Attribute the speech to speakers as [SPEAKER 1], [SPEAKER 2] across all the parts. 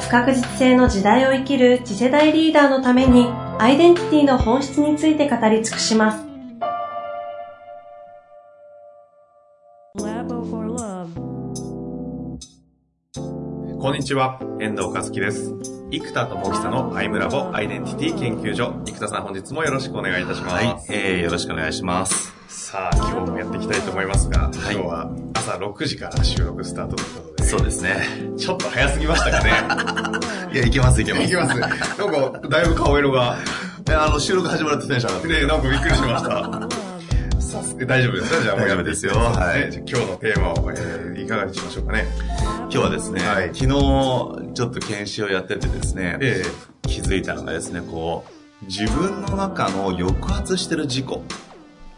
[SPEAKER 1] 不確実性の時代を生きる次世代リーダーのためにアイデンティティの本質について語り尽くします。
[SPEAKER 2] こんにちは、遠藤和樹です。生田智久のアイムラボアイデンティティ研究所。生田さん本日もよろしくお願いいたします。はい、
[SPEAKER 3] えー、よろしくお願いします。
[SPEAKER 2] さあ、今日もやっていきたいと思いますが、はい、今日は朝6時から収録スタートということで。
[SPEAKER 3] そうですね。
[SPEAKER 2] ちょっと早すぎましたかね。
[SPEAKER 3] いや、いけますいけます。
[SPEAKER 2] いけます。なんか、だいぶ顔色が。
[SPEAKER 3] あの、収録始まるってテンション上がって。
[SPEAKER 2] ねなんかびっくりしました。さす大丈夫ですかじゃあもうやめですよ。はい。今日のテーマを、えー、いかがにしましょうかね。
[SPEAKER 3] 今日はですね、はい、昨日ちょっと研修をやっててですね、えー、気づいたのがですね、こう、自分の中の抑圧してる事故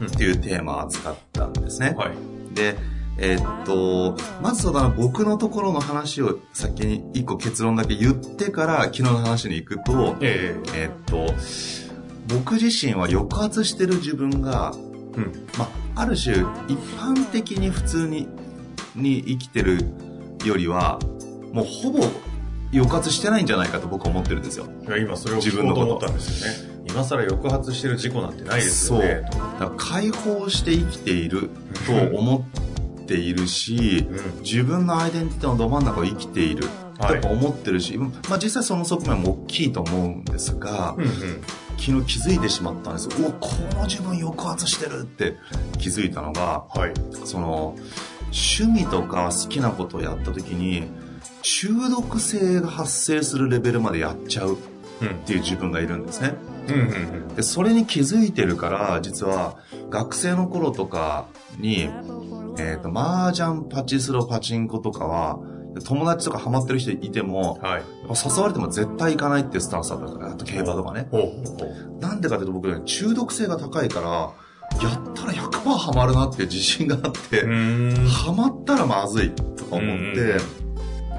[SPEAKER 3] っていうテーマを扱ったんですね。はい。で、えー、っと、まずそうだな、僕のところの話を先に一個結論だけ言ってから昨日の話に行くと、えー、えー、っと、僕自身は抑圧してる自分が、うん、まあ、ある種一般的に普通にに生きてるよりは、もうほぼ抑圧してないんじゃないかと僕は思ってるんですよ。
[SPEAKER 2] いや、今それを自分のこと思ったんですよね。今更抑圧してる事故なんてないですよね。
[SPEAKER 3] そう。だから解放して生きていると思っているし、うん、自分のアイデンティティのど真ん中を生きていると思ってるし、はい、まあ実際その側面も大きいと思うんですが、うんうん、昨日気づいてしまったんです。よ。うわ、この自分抑圧してるって気づいたのが、はい、その、趣味とか好きなことをやった時に、中毒性が発生するレベルまでやっちゃうっていう自分がいるんですね。でそれに気づいてるから実は学生の頃とかに、えーと、麻雀パチスロパチンコとかは友達とかハマってる人いても、はい、誘われても絶対行かないっていうスタンスだったからあと競馬とかね。なんでかというと僕ね中毒性が高いからやったら100%ハマるなっていう自信があって、ハマったらまずいとか思って、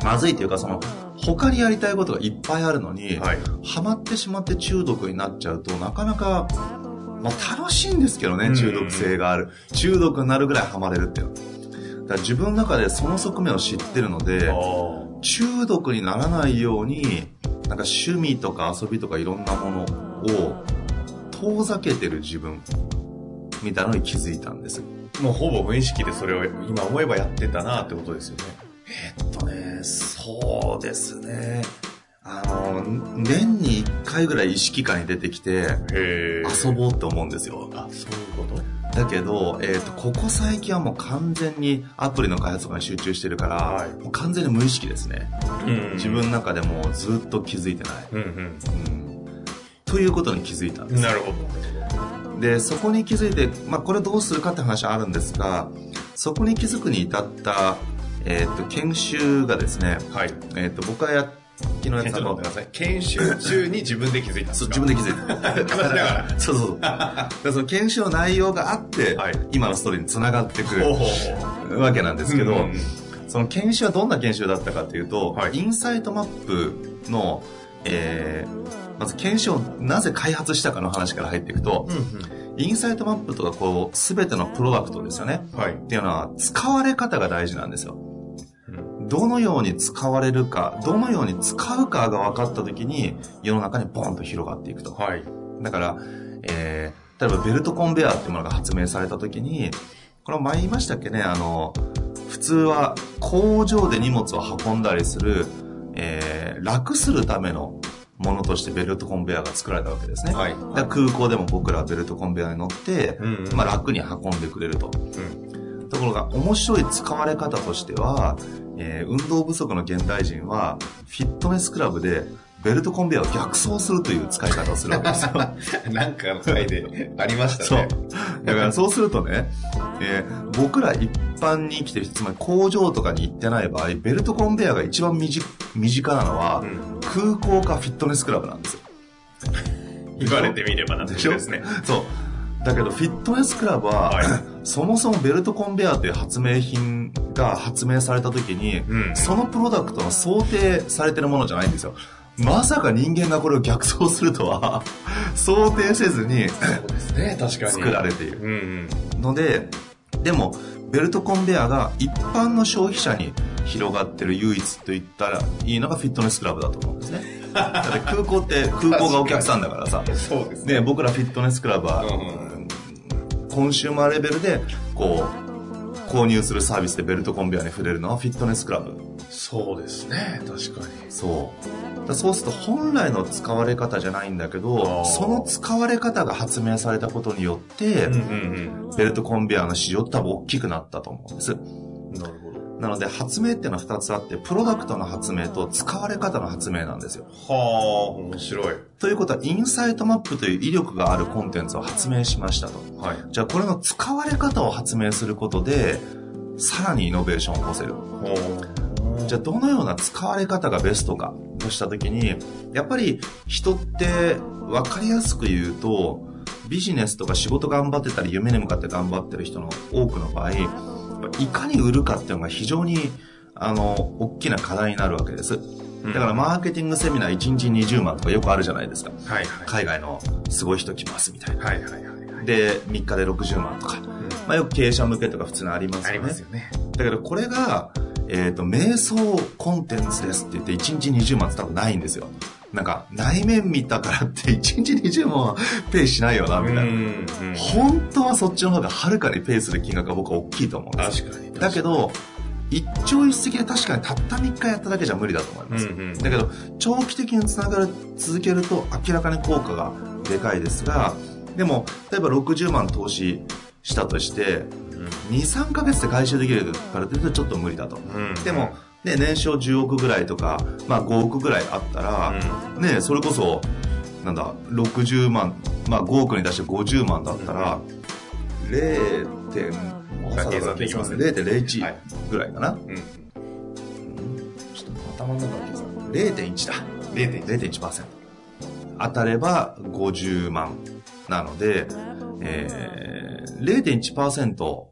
[SPEAKER 3] まずいっていうかその、他にやりたいことがいっぱいあるのに、はい、ハマってしまって中毒になっちゃうと、なかなか、まあ楽しいんですけどね、中毒性がある。中毒になるぐらいハマれるっていうの。だから自分の中でその側面を知ってるので、中毒にならないように、なんか趣味とか遊びとかいろんなものを遠ざけてる自分みたいなのに気づいたんです。
[SPEAKER 2] もうほぼ無意識でそれを今思えばやってたなってことですよね。
[SPEAKER 3] えー、っとね、そうですね。あの、年に1回ぐらい意識下に出てきて、遊ぼうって思うんですよ。
[SPEAKER 2] あ、そういうこと？
[SPEAKER 3] だけど、えっ、ー、と、ここ最近はもう完全にアプリの開発とかに集中してるから、はい、もう完全に無意識ですね。うんうん、自分の中でもずっと気づいてない、うんうんうん。ということに気づいたんです。
[SPEAKER 2] なるほ
[SPEAKER 3] ど。で、そこに気づいて、まあ、これどうするかって話はあるんですが、そこに気づくに至ったえっ、ー、と、研修がですね、はい。えっ、ー、と、僕はや、
[SPEAKER 2] 昨日やったの。研修中に自分で気づいた
[SPEAKER 3] そう、自分で気づいた。だから、そうそうそう。だその研修の内容があって、はい、今のストーリーにつながってくるわけなんですけど、うんうん、その研修はどんな研修だったかというと、はい、インサイトマップの、えー、まず研修をなぜ開発したかの話から入っていくと、うんうんインサイトマップとかこう、すべてのプロダクトですよね。はい。っていうのは、使われ方が大事なんですよ。どのように使われるか、どのように使うかが分かった時に、世の中にボンと広がっていくと。はい。だから、えー、例えばベルトコンベアっていうものが発明された時に、これ前言いましたっけね、あの、普通は工場で荷物を運んだりする、えー、楽するためのものとしてベルトコンベアが作られたわけですね。はい、空港でも僕らはベルトコンベアに乗って、うんうん、まあ、楽に運んでくれると。うん、ところが面白い使われ方としては、えー、運動不足の現代人は、フィットネスクラブでベルトコンベヤーを逆走するという使い方をするわけですよ。
[SPEAKER 2] なんかの回でありましたね。
[SPEAKER 3] そう。だからそうするとね、えー、僕ら一般に生きてる人、つまり工場とかに行ってない場合、ベルトコンベヤーが一番身近なのは、うん、空港かフィットネスクラブなんですよ。
[SPEAKER 2] 言われてみればなんでしょですね。
[SPEAKER 3] そう。だけど、フィットネスクラブは、
[SPEAKER 2] はい
[SPEAKER 3] そもそもベルトコンベアという発明品が発明された時に、
[SPEAKER 2] うん
[SPEAKER 3] そのプロダクトの想定されてるものじゃないんですよ。まさか人間がこれを逆走するとは、想定せずに
[SPEAKER 2] そうですね、確かに。
[SPEAKER 3] 作られている。
[SPEAKER 2] うんうん。
[SPEAKER 3] ので、でも、ベルトコンベアが一般の消費者に広がってる唯一と言ったらいいのがフィットネスクラブだと思うんですね。だって空港って空港がお客さんだからさ。
[SPEAKER 2] そうですね。
[SPEAKER 3] ね、僕らフィットネスクラブは、
[SPEAKER 2] うん
[SPEAKER 3] コンシューマーレベルで、こう、購入するサービスでベルトコンベアに触れるのはフィットネスクラブ。
[SPEAKER 2] そうですね、確かに。
[SPEAKER 3] そう。だそうすると本来の使われ方じゃないんだけ
[SPEAKER 2] あ
[SPEAKER 3] ど、
[SPEAKER 2] ー
[SPEAKER 3] その使われ方が発明されたことによって、
[SPEAKER 2] うんうん
[SPEAKER 3] ベルトコンベアの市場って多分大きくなったと思うんです。
[SPEAKER 2] うん。なるほど。
[SPEAKER 3] なので発明っていうのは2つあって、プロダクトの発明と使われ方の発明なんですよ。
[SPEAKER 2] はあ、面白い。
[SPEAKER 3] ということは、インサイトマップという威力があるコンテンツを発明しましたと。
[SPEAKER 2] はい。
[SPEAKER 3] じゃあこれの使われ方を発明することで、さらにイノベーションを起こせる。じゃあどのような使われ方がベストかとしたときに、やっぱり人って分かりやすく言うと、ビジネスとか仕事頑張ってたり夢に向かって頑張ってる人の多くの場合、いかに売るかっていうのが非常に、あの、大きな課題になるわけです。だからマーケティングセミナー1日20万とかよくあるじゃないですか。
[SPEAKER 2] はいはい。
[SPEAKER 3] 海外のすごい人来ますみたいな。
[SPEAKER 2] はいはいはいはい。
[SPEAKER 3] で、3日で60万とか。まあよく経営者向けとか普通にあります
[SPEAKER 2] あり
[SPEAKER 3] よね。
[SPEAKER 2] ますよね。
[SPEAKER 3] だけどこれが、えっ、と、瞑想コンテンツですって言って1日20万って多分ないんですよ。なんか、内面見たからって1日20万はペイしないよな、みたいな。
[SPEAKER 2] うん。
[SPEAKER 3] 本当はそっちの方がはるかにペイする金額が僕は大きいと思うんです。
[SPEAKER 2] 確かに。
[SPEAKER 3] だけど、一朝一夕で確かにたった3日やっただけじゃ無理だと思います。
[SPEAKER 2] うんうん
[SPEAKER 3] だけど、長期的につながる、続けると明らかに効果がでかいですが、でも、例えば60万投資したとして、2、3ヶ月で回収できるからというとちょっと無理だと。
[SPEAKER 2] うん
[SPEAKER 3] でも、ね、年商10億ぐらいとか、まあ5億ぐらいあったら、ね、それこそ、なんだ、60万、まあ5億に出して50万だったら、0. 点、
[SPEAKER 2] さあ計算できますねは
[SPEAKER 3] 0.01
[SPEAKER 2] い
[SPEAKER 3] ぐらいかな。
[SPEAKER 2] うん。
[SPEAKER 3] ちょっと頭の中で計算。0.1だ。
[SPEAKER 2] 0.1。
[SPEAKER 3] 0.1%。当たれば50万なので、えー、0.1%、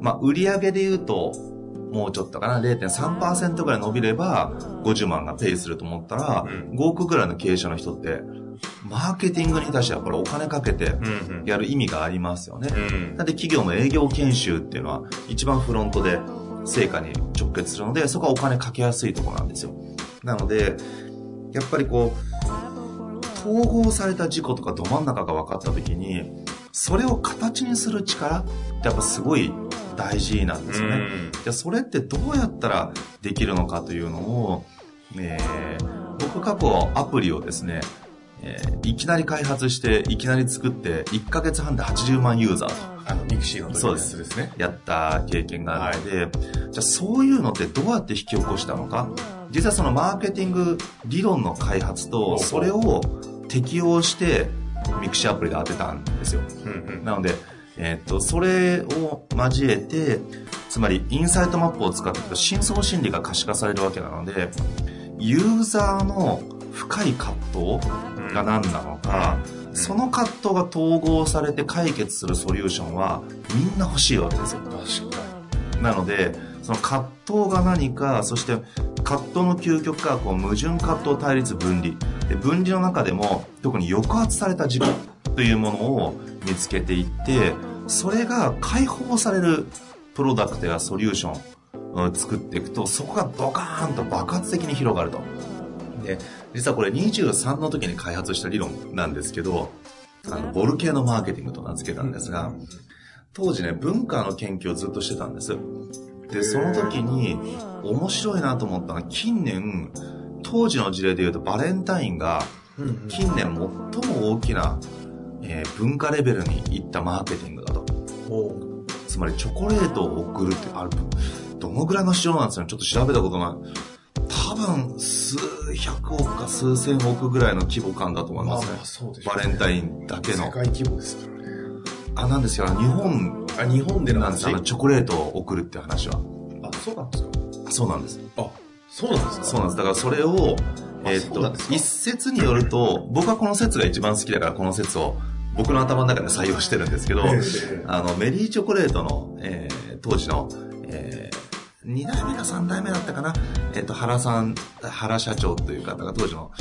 [SPEAKER 3] まあ、売上で言うと、もうちょっとかな、0.3%ぐらい伸びれば、50万がペイすると思ったら、
[SPEAKER 2] うん
[SPEAKER 3] 5億ぐらいの経営者の人って、マーケティングに対してはこれお金かけて。やる意味がありますよね。
[SPEAKER 2] うん。
[SPEAKER 3] なんで企業の営業研修っていうのは一番フロントで成果に直結するので、そこはお金かけやすいところなんですよ。なので、やっぱりこう、統合された事故とかど真ん中が分かった時に、それを形にする力ってやっぱすごい大事なんですよね。じゃあそれってどうやったらできるのかというのを、えー僕過去アプリをですね、えーいきなり開発して、いきなり作って、1ヶ月半で80万ユーザーと。
[SPEAKER 2] あの、ミクシーの時のやつですね。
[SPEAKER 3] やった経験があるので、じゃあそういうのってどうやって引き起こしたのか？実はそのマーケティング理論の開発と、それを適用して、ミクシーアプリで当てたんですよ。
[SPEAKER 2] うんうん。
[SPEAKER 3] なので、えっと、それを交えて、つまりインサイトマップを使っていくと深層心理が可視化されるわけなので、ユーザーの深い葛藤が何なのか、その葛藤が統合されて解決するソリューションはみんな欲しいわけですよ。
[SPEAKER 2] 確か
[SPEAKER 3] なので、その葛藤が何か、そして葛藤の究極がこう矛盾葛藤対立分離。で分離の中でも特に抑圧された自分というものを見つけていって、それが解放されるプロダクトやソリューションを作っていくと、そこがドカーンと爆発的に広がると。で、実はこれ23の時に開発した理論なんですけど、あの、ボルケーノマーケティングと名付けたんですが、当時ね、文化の研究をずっとしてたんです。で、その時に面白いなと思ったのは、近年、当時の事例で言うとバレンタインが、
[SPEAKER 2] に。
[SPEAKER 3] 近年最も大きな、えー文化レベルにいったマーケティングだと。つまりチョコレートを送るってある、どのぐらいの市場なんですかねちょっと調べたことない。多分、数百億か数千億ぐらいの規模感だと思いますね。
[SPEAKER 2] そうで
[SPEAKER 3] バレンタインだけの
[SPEAKER 2] 世。界規模ですからね。
[SPEAKER 3] あ、なんですよ。日本
[SPEAKER 2] あ、日本での
[SPEAKER 3] なんです。あ
[SPEAKER 2] 話
[SPEAKER 3] の、チョコレートを送るって話は。
[SPEAKER 2] あ、そうなんですか？
[SPEAKER 3] そうなんです。
[SPEAKER 2] あ、そうなんですか？
[SPEAKER 3] そうなんです。だからそれを、えっ、と、一説によると、僕はこの説が一番好きだからこの説を僕の頭の中で採用してるんですけど、あの、メリーチョコレートの、えー、当時の、えー、2代目か3代目だったかな、えっ、と、原さん、原社長という方が当時の、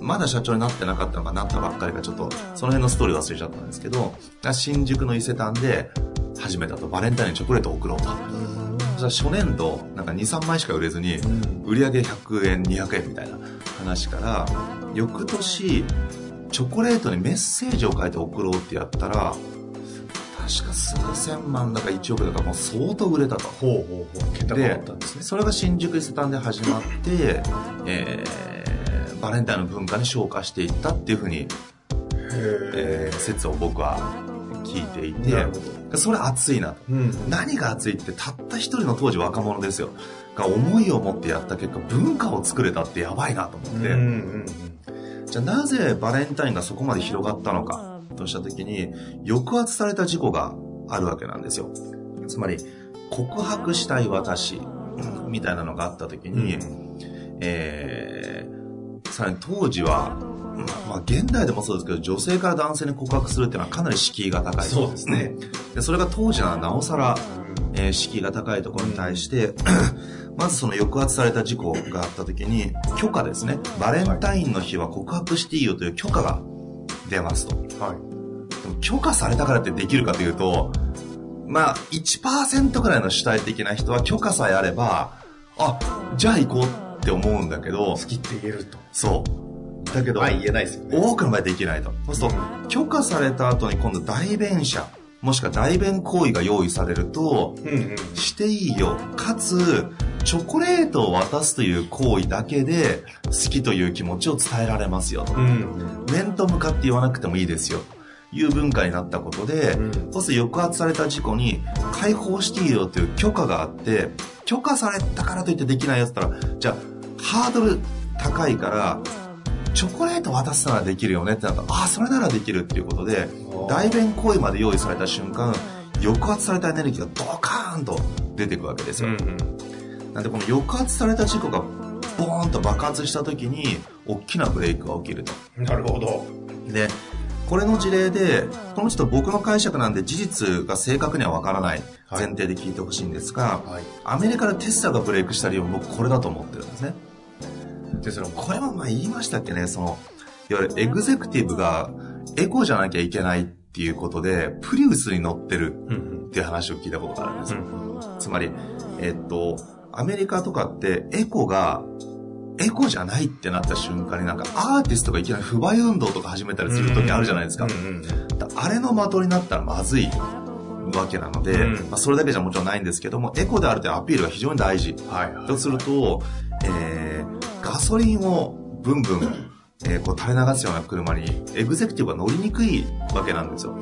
[SPEAKER 3] まだ社長になってなかったのかな？ったばっかりか、ちょっと、その辺のストーリー忘れちゃったんですけど、新宿の伊勢丹で始めたと、バレンタインにチョコレートを送ろうと。そしたら初年度、なんか2、3枚しか売れずに、売り上げ100円、200円みたいな話から、翌年、チョコレートにメッセージを書いて送ろうってやったら、確か数千万だか1億だかもう相当売れたと。
[SPEAKER 2] ほうほうほう。桁変わったんですね。
[SPEAKER 3] それが新宿伊勢丹で始まって、えー、バレンタインの文化に昇華していったっていうふうに、えー、説を僕は聞いていて、それ熱いなと、うん、何が熱いってたった一人の当時若者ですよ。が思いを持ってやった結果文化を作れたってやばいなと思って、うんうんうんじゃあなぜバレンタインがそこまで広がったのかとした時に、抑圧された事故があるわけなんですよ。つまり、告白したい私、みたいなのがあった時に、うん、えー、さらに当時は、まあ、現代でもそうですけど、女性から男性に告白するっていうのはかなり敷居が高い。
[SPEAKER 2] そうですね。
[SPEAKER 3] でそれが当時はなおさら、えー、敷居が高いところに対して、まずその抑圧された事故があった時に、許可ですね。バレンタインの日は告白していいよという許可が出ますと。はい。でも許可されたからってできるかというと、まあ、1%くらいの主体的な人は許可さえあれば、あ、じゃあ行こうって思うんだけど、
[SPEAKER 2] 好きって言えると。
[SPEAKER 3] そう。だけど、
[SPEAKER 2] 言えないですよね。
[SPEAKER 3] 多くの場合できないと。そうすると、許可された後に今度代弁者。もしくは代弁行為が用意されると、うんうん、していいよ。かつ、チョコレートを渡すという行為だけで、好きという気持ちを伝えられますよと。うん、面と向かって言わなくてもいいですよ。いう文化になったことで、うん、そうすると抑圧された事故に解放していいよという許可があって、許可されたからといってできないやつったら、じゃあ、ハードル高いから、チョコレート渡すならできるよねってなったら、ああ、それならできるっていうことで、代弁行為まで用意された瞬間、抑圧されたエネルギーがドカーンと出てくわけですよ。うんうん、なんでこの抑圧された事故がボーンと爆発した時に、大きなブレイクが起きると。
[SPEAKER 2] なるほど。
[SPEAKER 3] で、これの事例で、この人僕の解釈なんで事実が正確にはわからない前提で聞いてほしいんですが、はい、アメリカでテスラがブレイクした理由は僕これだと思ってるんですね。で、その、これはまあ言いましたっけね、その、いわゆるエグゼクティブがエコじゃなきゃいけないっていうことで、プリウスに乗ってるっていう話を聞いたことがあるんですよ。つまり、えっと、アメリカとかってエコがエコじゃないってなった瞬間になんかアーティストがいきなり不買運動とか始めたりする時あるじゃないですか。あれの的になったらまずいわけなので、まあ、それだけじゃもちろんないんですけども、エコであるというアピールが非常に大事。はいはい、とすると、えー、ガソリンをブンブン、えー、こう垂れ流すような車にエグゼクティブが乗りにくいわけなんですよ。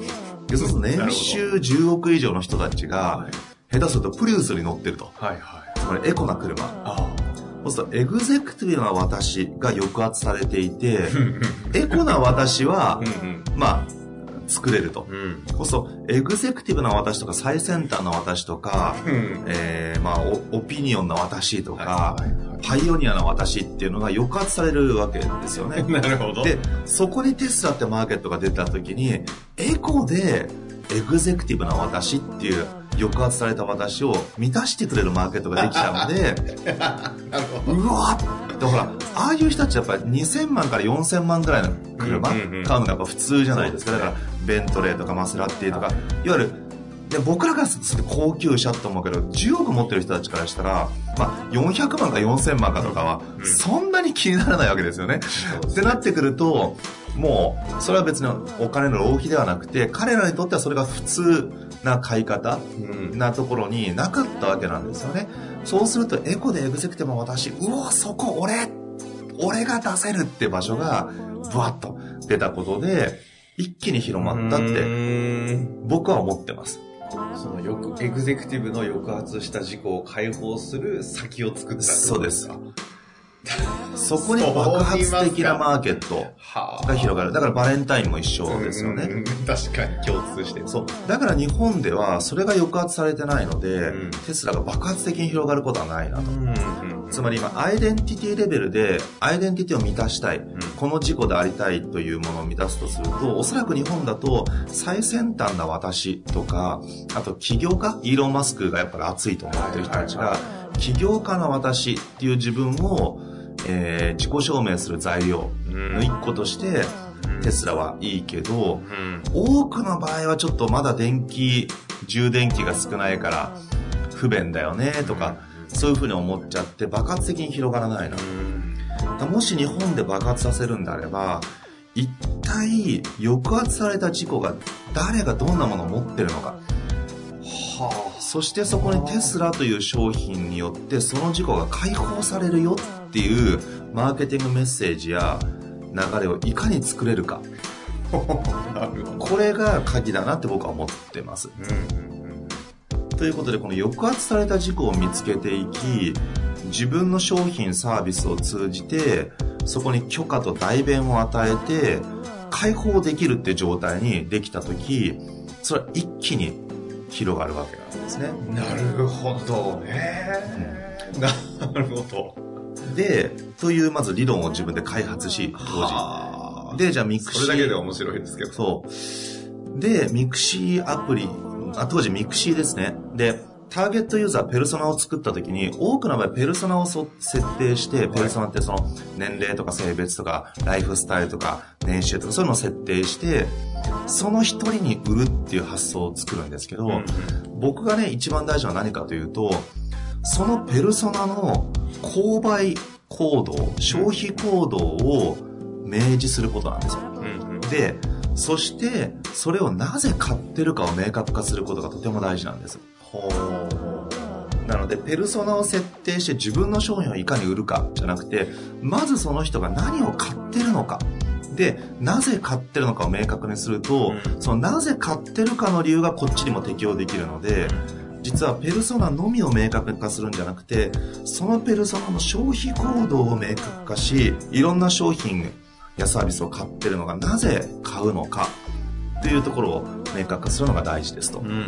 [SPEAKER 3] 要すると年収10億以上の人たちが、下手するとプリウスに乗ってると。はいはい。つまりエコな車。あそうすると、エグゼクティブな私が抑圧されていて、エコな私は、まあ、作れると。うん、そうすると、エグゼクティブな私とか、最先端な私とか、うん、えー、まあオ、ピニオンな私とか、はいはいはい、パイオニアな私っていうのが抑圧されるわけですよね。
[SPEAKER 2] なるほど。
[SPEAKER 3] で、そこにテスラってマーケットが出た時に、エコでエグゼクティブな私っていう抑圧された私を満たしてくれるマーケットができたので、うわっほら、ああいう人たちやっぱり2000万から4000万ぐらいの車買うのがやっぱ普通じゃないですか。だから、ベントレーとかマセラティとか、い。わゆる、で僕らからすると高級車と思うけど、10億持ってる人たちからしたら、まあ、400万か4000万かとかは、そんなに気にならないわけですよね。ってなってくると、もう、それは別にお金の浪費ではなくて、彼らにとってはそれが普通な買い方？なところになかったわけなんですよね。そうすると、エコでエグゼクティブ私、うわ、そこ俺俺が出せるって場所が、ブワッと出たことで、一気に広まったって、僕は思ってます。
[SPEAKER 2] そのよく、エグゼクティブの抑圧した事故を解放する先を作った
[SPEAKER 3] そうです。そこに爆発的なマーケットが広がる。だからバレンタインも一緒ですよね。
[SPEAKER 2] 確かに共通して
[SPEAKER 3] そう。だから日本ではそれが抑圧されてないので、うん、テスラが爆発的に広がることはないなと。うんうん、つまり今、アイデンティティレベルで、アイデンティティを満たしたい、うん、この事故でありたいというものを満たすとすると、おそらく日本だと最先端な私とか、あと起業家、イーロン・マスクがやっぱり熱いと思ってる人たちが、起業家の私っていう自分をえー、自己証明する材料の一個として、テスラはいいけど、多くの場合はちょっとまだ電気、充電器が少ないから不便だよねとか、そういうふうに思っちゃって爆発的に広がらないな。もし日本で爆発させるんであれば、一体抑圧された事故が誰がどんなものを持ってるのか。はあ、そしてそこにテスラという商品によってその事故が解放されるよっていうマーケティングメッセージや流れをいかに作れるか。これが鍵だなって僕は思ってます、ということでこの抑圧された自己を見つけていき自分の商品サービスを通じてそこに許可と代弁を与えて解放できるって状態にできた時それは一気に広がるわけなんですね
[SPEAKER 2] なるほどね、うん、なるほど
[SPEAKER 3] で、というまず理論を自分で開発し、当時。で、じゃあミクシー。
[SPEAKER 2] それだけで面白いですけど。
[SPEAKER 3] そう。で、ミクシーアプリ、あ当時ミクシーですね。で、ターゲットユーザー、ペルソナを作った時に、多くの場合、ペルソナを設定して、ペルソナってその、年齢とか性別とか、ライフスタイルとか、年収とか、そういうのを設定して、その一人に売るっていう発想を作るんですけど、うん、僕がね、一番大事なのは何かというと、そのペルソナの購買行動、消費行動を明示することなんですよ。うんうん、で、そして、それをなぜ買ってるかを明確化することがとても大事なんです。なので、ペルソナを設定して自分の商品をいかに売るかじゃなくて、まずその人が何を買ってるのか。で、なぜ買ってるのかを明確にすると、うん、そのなぜ買ってるかの理由がこっちにも適用できるので、実はペルソナのみを明確化するんじゃなくてそのペルソナの消費行動を明確化しいろんな商品やサービスを買ってるのがなぜ買うのかというところを明確化するのが大事ですと、うんうんうん、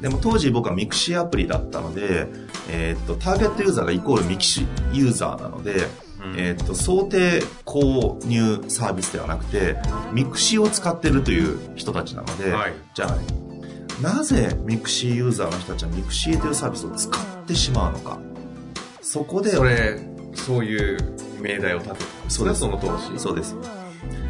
[SPEAKER 3] でも当時僕はミクシーアプリだったので、えー、っとターゲットユーザーがイコールミクシーユーザーなので、うん、えー、っと想定購入サービスではなくてミクシーを使ってるという人たちなので、はい、じゃあなぜミクシーユーザーの人たちはミクシーというサービスを使ってしまうのか。そこで
[SPEAKER 2] それそういう命題を立てた
[SPEAKER 3] そうです。
[SPEAKER 2] その当時。
[SPEAKER 3] そうです。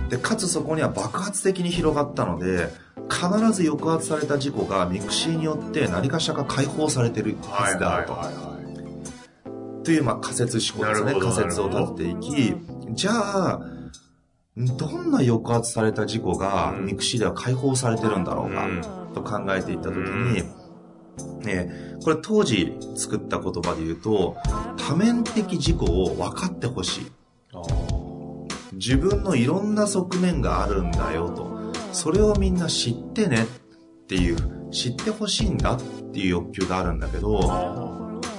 [SPEAKER 3] でかつそこには爆発的に広がったので必ず抑圧された自己がミクシーによって何かしらか解放されてるはずであると、はいはいはい。はい、というまあ仮説思考ですね。仮説を立てていきじゃあどんな抑圧された自己がミクシーでは解放されてるんだろうか、うん。と考えていったときに、ね、これ当時作った言葉で言うと、多面的事故を分かってほしい。自分のいろんな側面があるんだよと。それをみんな知ってねっていう、知ってほしいんだっていう欲求があるんだけど、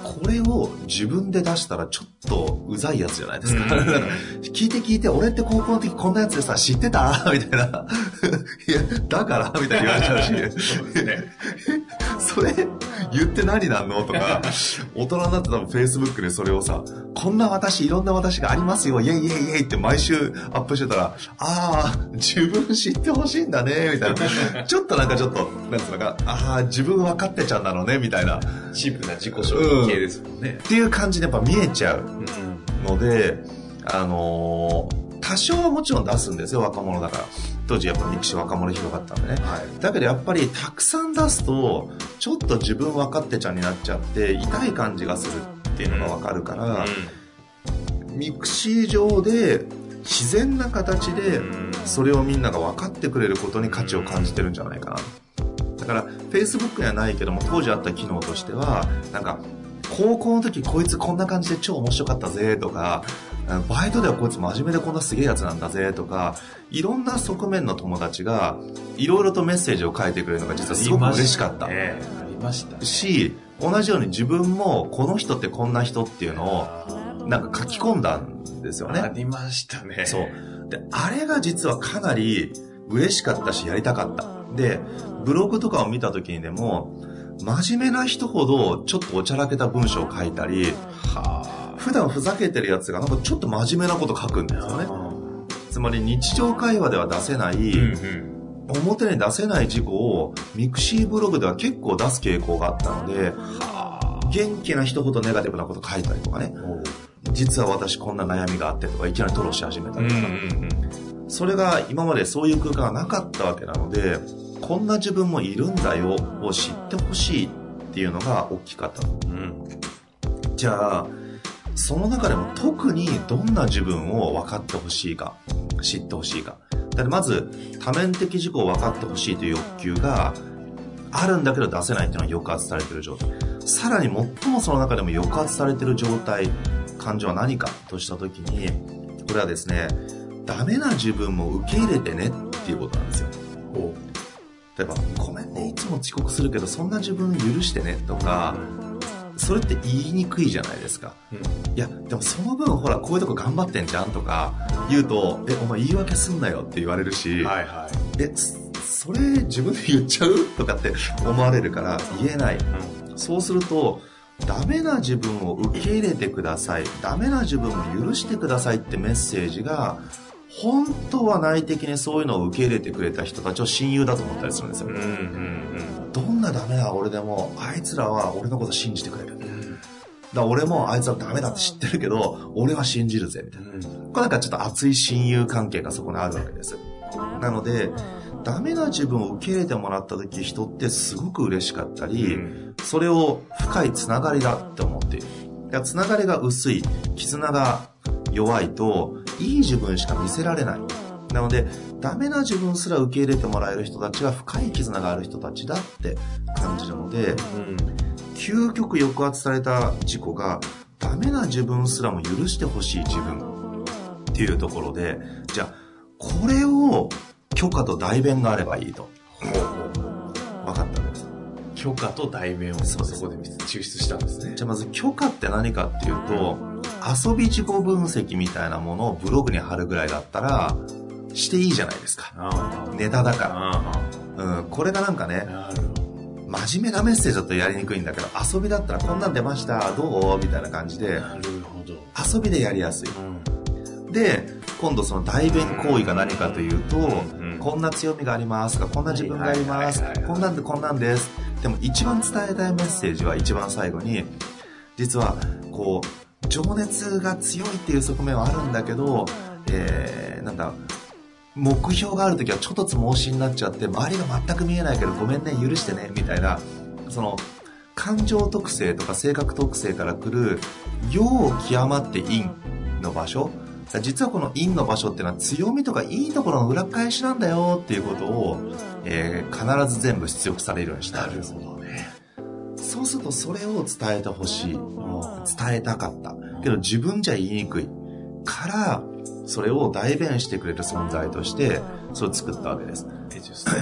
[SPEAKER 3] これを自分で出したらちょっとうざいやつじゃないですか。聞いて聞いて、俺って高校の時こんなやつでさ、知ってた？みたいな。いや、だから？みたいに言われちゃうし。そうですね。それ、言って何なんの？とか、大人になって多分 Facebook でそれをさ、こんな私、いろんな私がありますよ、イェイイェイイェイって毎週アップしてたら、ああ、自分知ってほしいんだね、みたいな。ちょっとなんかちょっと、なんつうのか、ああ、自分分かってちゃうんだろうね、みたいな。
[SPEAKER 2] チープな自己紹介系ですもんね、
[SPEAKER 3] うん。っていう感じでやっぱ見えちゃうので、あのー多少はもちろん出すんですよ、若者だから。当時やっぱミクシー若者広がったんでね。はい、だけどやっぱりたくさん出すと、ちょっと自分分かってちゃんになっちゃって、痛い感じがするっていうのが分かるから、うん、ミクシー上で自然な形で、それをみんなが分かってくれることに価値を感じてるんじゃないかな。だから、Facebook にはないけども、当時あった機能としては、なんか、高校の時こいつこんな感じで超面白かったぜとか、バイトではこいつ真面目でこんなすげえやつなんだぜとか、いろんな側面の友達が、いろいろとメッセージを書いてくれるのが実はすごく嬉しかった。あ
[SPEAKER 2] りました、
[SPEAKER 3] し、同じように自分もこの人ってこんな人っていうのをなんか書き込んだんですよね。
[SPEAKER 2] ありましたね。
[SPEAKER 3] そう。で、あれが実はかなり嬉しかったし、やりたかった。で、ブログとかを見た時にでも、真面目な人ほどちょっとおちゃらけた文章を書いたり、
[SPEAKER 2] は
[SPEAKER 3] 普段ふざけてるやつがなんかちょっと真面目なこと書くんですよね。
[SPEAKER 2] あ。
[SPEAKER 3] つまり日常会話では出せない、
[SPEAKER 2] うんうん。
[SPEAKER 3] 表に出せない自己をミクシーブログでは結構出す傾向があったので、
[SPEAKER 2] は
[SPEAKER 3] 元気な人ほどネガティブなこと書いたりとかね、
[SPEAKER 2] あ。
[SPEAKER 3] 実は私こんな悩みがあってとかいきなり吐露し始めた
[SPEAKER 2] うんう
[SPEAKER 3] りとか、
[SPEAKER 2] ん
[SPEAKER 3] それが今までそういう空間がなかったわけなので、こんな自分もいるんだよを知ってほしいっていうのが大きかった。
[SPEAKER 2] うん。
[SPEAKER 3] じゃあ、その中でも特にどんな自分を分かってほしいか、知ってほしいか。だってまず、多面的自己を分かってほしいという欲求があるんだけど出せないっていうのは抑圧されてる状態。さらに最もその中でも抑圧されてる状態、感情は何かとしたときに、これはですね、ダメな自分も受け入れてねっていうことなんですよ。
[SPEAKER 2] お
[SPEAKER 3] 例えば、ごめんね、いつも遅刻するけど、そんな自分許してねとか、それって言いにくいじゃないですか。
[SPEAKER 2] うん。
[SPEAKER 3] いや、でもその分ほら、こういうとこ頑張ってんじゃんとか言うと、え、お前言い訳すんなよって言われるし、
[SPEAKER 2] はいはい。
[SPEAKER 3] え、そそれ自分で言っちゃう？とかって思われるから言えない。そうすると、ダメな自分を受け入れてください。ダメな自分も許してくださいってメッセージが、本当は内的にそういうのを受け入れてくれた人たちを親友だと思ったりするんですよ。
[SPEAKER 2] うんうんうん。
[SPEAKER 3] どんなダメな俺でも、あいつらは俺のこと信じてくれる。だから俺もあいつらダメだって知ってるけど、俺は信じるぜ、みたいな。これなんかちょっと熱い親友関係がそこにあるわけです。なので、ダメな自分を受け入れてもらった時、人ってすごく嬉しかったり、
[SPEAKER 2] うん
[SPEAKER 3] それを深いつながりだって思っている。つながりが薄い、絆が弱いと、いい自分しか見せられない。なので、ダメな自分すら受け入れてもらえる人たちが深い絆がある人たちだって感じるので、究極抑圧された自己がダメな自分すらも許してほしい自分っていうところで、じゃあ、これを許可と代弁があればいいと。分かったんです。
[SPEAKER 2] 許可と代弁を
[SPEAKER 3] そ
[SPEAKER 2] こで抽出したんですね。
[SPEAKER 3] じゃあまず許可って何かっていうと、遊び自己分析みたいなものをブログに貼るぐらいだったら、していいじゃないですか。
[SPEAKER 2] あ
[SPEAKER 3] ネタだか
[SPEAKER 2] あ
[SPEAKER 3] ら。うん、これがなんかね。真面目なメッセージだとやりにくいんだけど、遊びだったらこんなん出ました、どう？みたいな感じで。遊びでやりやすい。
[SPEAKER 2] うん
[SPEAKER 3] で、今度その代弁行為が何かというと、
[SPEAKER 2] ん
[SPEAKER 3] こんな強みがありますとか、こんな自分がありますこんなんでこんなんです。でも一番伝えたいメッセージは一番最後に、実は、こう、情熱が強いっていう側面はあるんだけど、えー、なんだ、目標がある時はちょっとつ盲信になっちゃって、周りが全く見えないけどごめんね、許してね、みたいな、その、感情特性とか性格特性から来る、陽極まって陰の場所実はこの陰の場所っていうのは強みとかいいところの裏返しなんだよっていうことを、えー必ず全部出力されるようにしてあるんです。
[SPEAKER 2] どね。
[SPEAKER 3] そうするとそれを伝えてほしい。伝えたかった。けど自分じゃ言いにくい。から、それを代弁してくれる存在として、それを作ったわけです。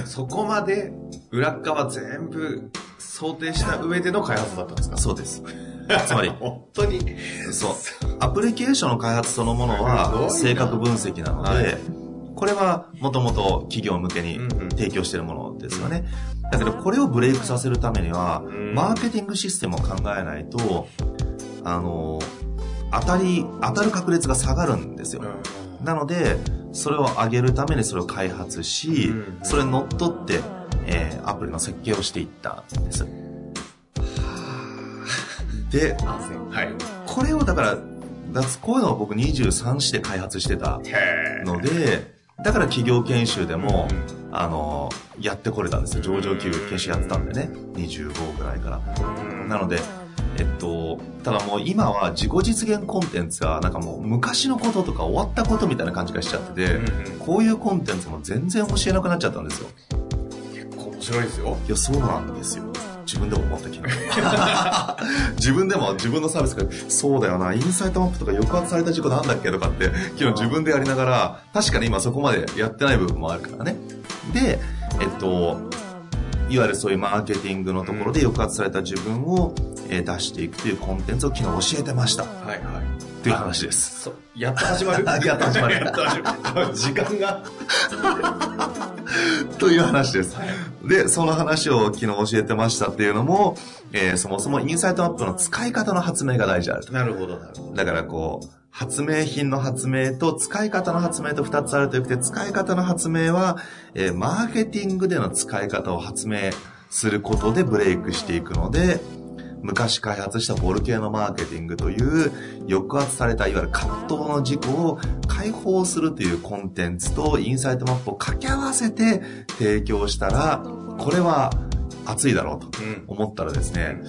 [SPEAKER 2] そこまで裏側全部想定した上での開発だったんですか？
[SPEAKER 3] そうです。つまり、
[SPEAKER 2] 本当に。
[SPEAKER 3] そう。アプリケーションの開発そのものは
[SPEAKER 2] な
[SPEAKER 3] 性格分析なので、
[SPEAKER 2] はい
[SPEAKER 3] これはもともと企業向けに
[SPEAKER 2] うんうん
[SPEAKER 3] 提供しているものですよね。だけどこれをブレイクさせるためには、
[SPEAKER 2] うん
[SPEAKER 3] マーケティングシステムを考えないと、あの、当たり、当たる確率が下がるんですよ。なので、それを上げるためにそれを開発し
[SPEAKER 2] うん、
[SPEAKER 3] それにのっとって、えーアプリの設計をしていったんです。で、
[SPEAKER 2] はい。
[SPEAKER 3] これをだから、だこういうのを僕23市で開発してた
[SPEAKER 2] へ
[SPEAKER 3] ので、だから企業研修でも、あの、やってこれたんですよ。上場級研修やってたんでね。25ぐらいから。なので、えっと、ただもう今は自己実現コンテンツがなんかもう昔のこととか終わったことみたいな感じがしちゃってて、こういうコンテンツも全然教えなくなっちゃったんですよ。
[SPEAKER 2] 結構面白いですよ。
[SPEAKER 3] いや、そうなんですよ。自分でも思った気が。自分でも自分のサービスが、そうだよな、インサイトマップとか抑圧された事故なんだっけとかって、昨日自分でやりながら、確かに今そこまでやってない部分もあるからね。で、えっと、いわゆるそういうマーケティングのところで抑圧された自分を、えー出していくというコンテンツを昨日教えてました。
[SPEAKER 2] はいはい。
[SPEAKER 3] っていう話です。
[SPEAKER 2] そ やっと始まる？
[SPEAKER 3] やっと始まる
[SPEAKER 2] やっと始まる。時間が？
[SPEAKER 3] という話です。で、その話を昨日教えてましたっていうのも、えーそもそもインサイトマップの使い方の発明が大事であると。
[SPEAKER 2] なるほど、なるほど。
[SPEAKER 3] だからこう、発明品の発明と使い方の発明と二つあるというて、使い方の発明は、えーマーケティングでの使い方を発明することでブレイクしていくので、昔開発したボルケーノマーケティングという抑圧されたいわゆる葛藤の事故を解放するというコンテンツとインサイトマップを掛け合わせて提供したら、これは熱いだろうと。思ったらですね、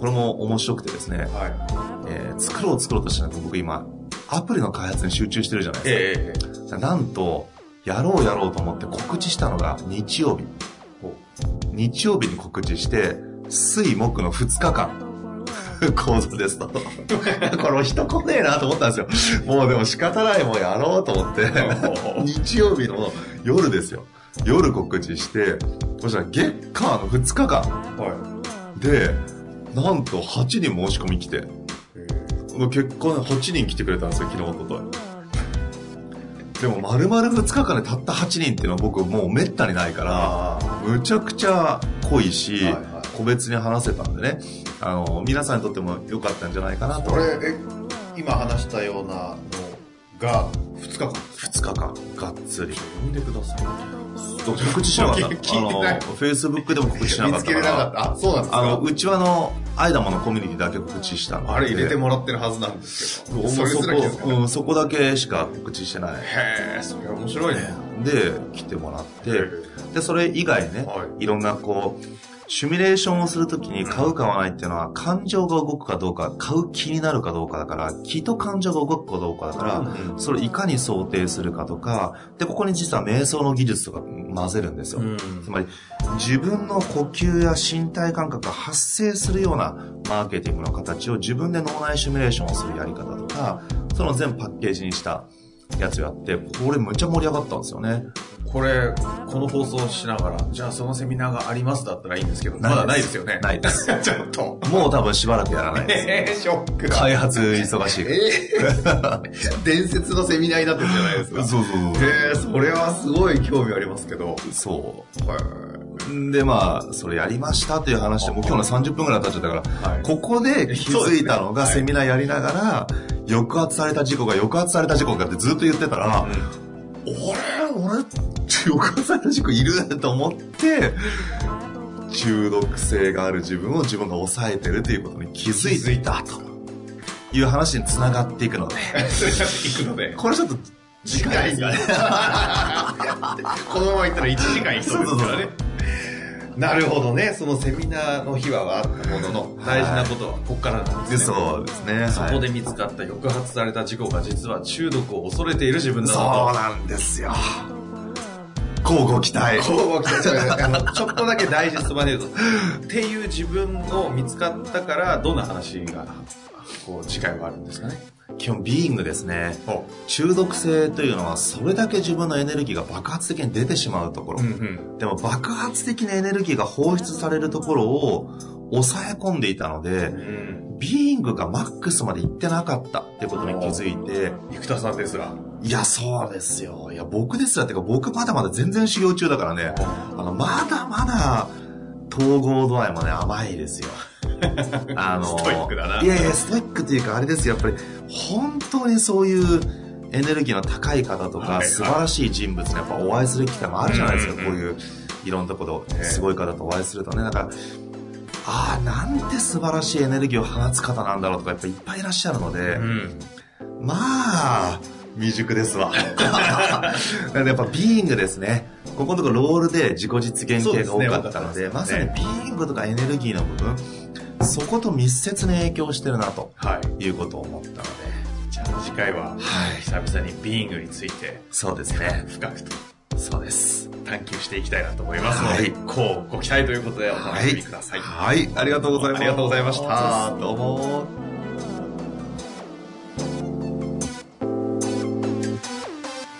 [SPEAKER 3] これも面白くてですね、
[SPEAKER 2] はい
[SPEAKER 3] えー作ろう作ろうとしてなくて僕今、アプリの開発に集中してるじゃない
[SPEAKER 2] い。
[SPEAKER 3] ですか。
[SPEAKER 2] ええ
[SPEAKER 3] なんと、やろうやろうと思って告知したのが日曜日。日曜日に告知して、水木の2日間。講座ですと。これ人来ねえなと思ったんですよ。もうでも仕方ないもうやろうと思って、日曜日の夜ですよ。夜告知して、そしたら月間の2日間
[SPEAKER 2] は
[SPEAKER 3] で、なんと8人申し込み来て、
[SPEAKER 2] い。
[SPEAKER 3] 結果ね8人来てくれたんですよ、昨日、おととい。でも、丸々2日間でたった8人っていうのは僕もうめったにないから、
[SPEAKER 2] あ
[SPEAKER 3] むちゃくちゃ濃いし、
[SPEAKER 2] はいはい
[SPEAKER 3] 個別に話せたんでね、あの、皆さんにとっても良かったんじゃないかなと。
[SPEAKER 2] これ、え、今話したようなのが、2日間。
[SPEAKER 3] 2日間、がっつり。
[SPEAKER 2] 読んでください。
[SPEAKER 3] 告知しなかった？
[SPEAKER 2] 聞いてない
[SPEAKER 3] あの、Facebook でも告知しなかったから。
[SPEAKER 2] れなかった。あ、そうなんです
[SPEAKER 3] あの、
[SPEAKER 2] か
[SPEAKER 3] うちわの、アイダモのコミュニティだけ告知した
[SPEAKER 2] あれ入れてもらってるはずなんですけど。
[SPEAKER 3] そ
[SPEAKER 2] それすら気づか
[SPEAKER 3] こ、
[SPEAKER 2] ない。
[SPEAKER 3] うん、そこだけしか告知してない。
[SPEAKER 2] へえ、それ面白いね。
[SPEAKER 3] で、来てもらって、で、それ以外ね、、
[SPEAKER 2] はい
[SPEAKER 3] ろんなこう、シミュレーションをするときに買う買わないっていうのは、感情が動くかどうか、買う気になるかどうかだから、気と感情が動くかどうかだから、
[SPEAKER 2] うん
[SPEAKER 3] それをいかに想定するかとか、で、ここに実は瞑想の技術とか混ぜるんですよ。
[SPEAKER 2] うん。
[SPEAKER 3] つまり、自分の呼吸や身体感覚が発生するようなマーケティングの形を自分で脳内シミュレーションをするやり方とか、その全パッケージにしたやつをやって、これむっちゃ盛り上がったんですよね。
[SPEAKER 2] これ、この放送をしながら、じゃあそのセミナーがありますだったらいいんですけど、まだないですよね。
[SPEAKER 3] ないです。
[SPEAKER 2] ちょっと。
[SPEAKER 3] もう多分しばらくやらないです。
[SPEAKER 2] えー、ショックだ。
[SPEAKER 3] 開発忙しい。
[SPEAKER 2] えー、伝説のセミナーになってるじゃないですか。
[SPEAKER 3] そうそう
[SPEAKER 2] えー、それはすごい興味ありますけど。
[SPEAKER 3] そう。
[SPEAKER 2] はい。
[SPEAKER 3] そう。で、まあ、それやりましたという話で、もう今日の30分くらい経っちゃったから、
[SPEAKER 2] はい
[SPEAKER 3] ここで気づいたのが
[SPEAKER 2] ね
[SPEAKER 3] セミナーやりながら、抑圧された事故が抑圧された事故がってずっと言ってたら、俺、俺、抑圧された事故いると思って、中毒性がある自分を自分が抑えてるということに気づいたという話に繋がっていくので、
[SPEAKER 2] いくので。
[SPEAKER 3] これちょっと次回ね。
[SPEAKER 2] このままいったら1時間いきそうですからね。なるほどね。そのセミナーの秘話はあったものの、大事なことはここからなんで
[SPEAKER 3] すそうですね。
[SPEAKER 2] そこ
[SPEAKER 3] はい
[SPEAKER 2] で見つかった抑圧された事故が実は中毒を恐れている自分だ
[SPEAKER 3] そう
[SPEAKER 2] な
[SPEAKER 3] なんですよ。交互期待。
[SPEAKER 2] と。こう来たあのちょっとだけダイジェスト版で言うと、っていう自分を見つかったから、どんな話が、こう、次回はあるんですかね。
[SPEAKER 3] 基本ビーイングですね。中毒性というのはそれだけ自分のエネルギーが爆発的に出てしまうところ。
[SPEAKER 2] うんうん。
[SPEAKER 3] でも爆発的なエネルギーが放出されるところを抑え込んでいたので、
[SPEAKER 2] うん。
[SPEAKER 3] ビーイングがマックスまで行ってなかったってことに気づいて、
[SPEAKER 2] 生田さんですが。
[SPEAKER 3] いや、そうですよ。いや、僕ですらってか僕まだまだ全然修行中だからね、あの、まだまだ統合度合いもね、甘いですよ。あの、
[SPEAKER 2] ストイックだない
[SPEAKER 3] やいや、ストイックというか、あれですよ、やっぱり、本当にそういうエネルギーの高い方とか、素晴らしい人物にやっぱお会いする機会もあるじゃないですか、
[SPEAKER 2] うんうん
[SPEAKER 3] こういう、いろんなところ
[SPEAKER 2] ええ
[SPEAKER 3] すごい方とお会いするとね。だから、ああ、なんて素晴らしいエネルギーを放つ方なんだろうとか、やっぱいっぱいいらっしゃるので、
[SPEAKER 2] ん。
[SPEAKER 3] まあ、未熟ですわ。なんでやっぱビーイングですね。ここのところロールで自己実現系が多かったので、
[SPEAKER 2] ですね
[SPEAKER 3] まさにビーイングとかエネルギーの部分、そこと密接に影響してるなと
[SPEAKER 2] はい。
[SPEAKER 3] いうことを思ったので、
[SPEAKER 2] じゃあ次回は、
[SPEAKER 3] はい
[SPEAKER 2] 久々にビーイングについて、
[SPEAKER 3] そうですね。
[SPEAKER 2] 深くと
[SPEAKER 3] そうです。
[SPEAKER 2] 探求していきたいなと思いますので、
[SPEAKER 3] はい
[SPEAKER 2] こうご期待ということでお楽しみください。
[SPEAKER 3] はい、ありがとうございます。
[SPEAKER 2] ありがとうございました
[SPEAKER 3] どうも。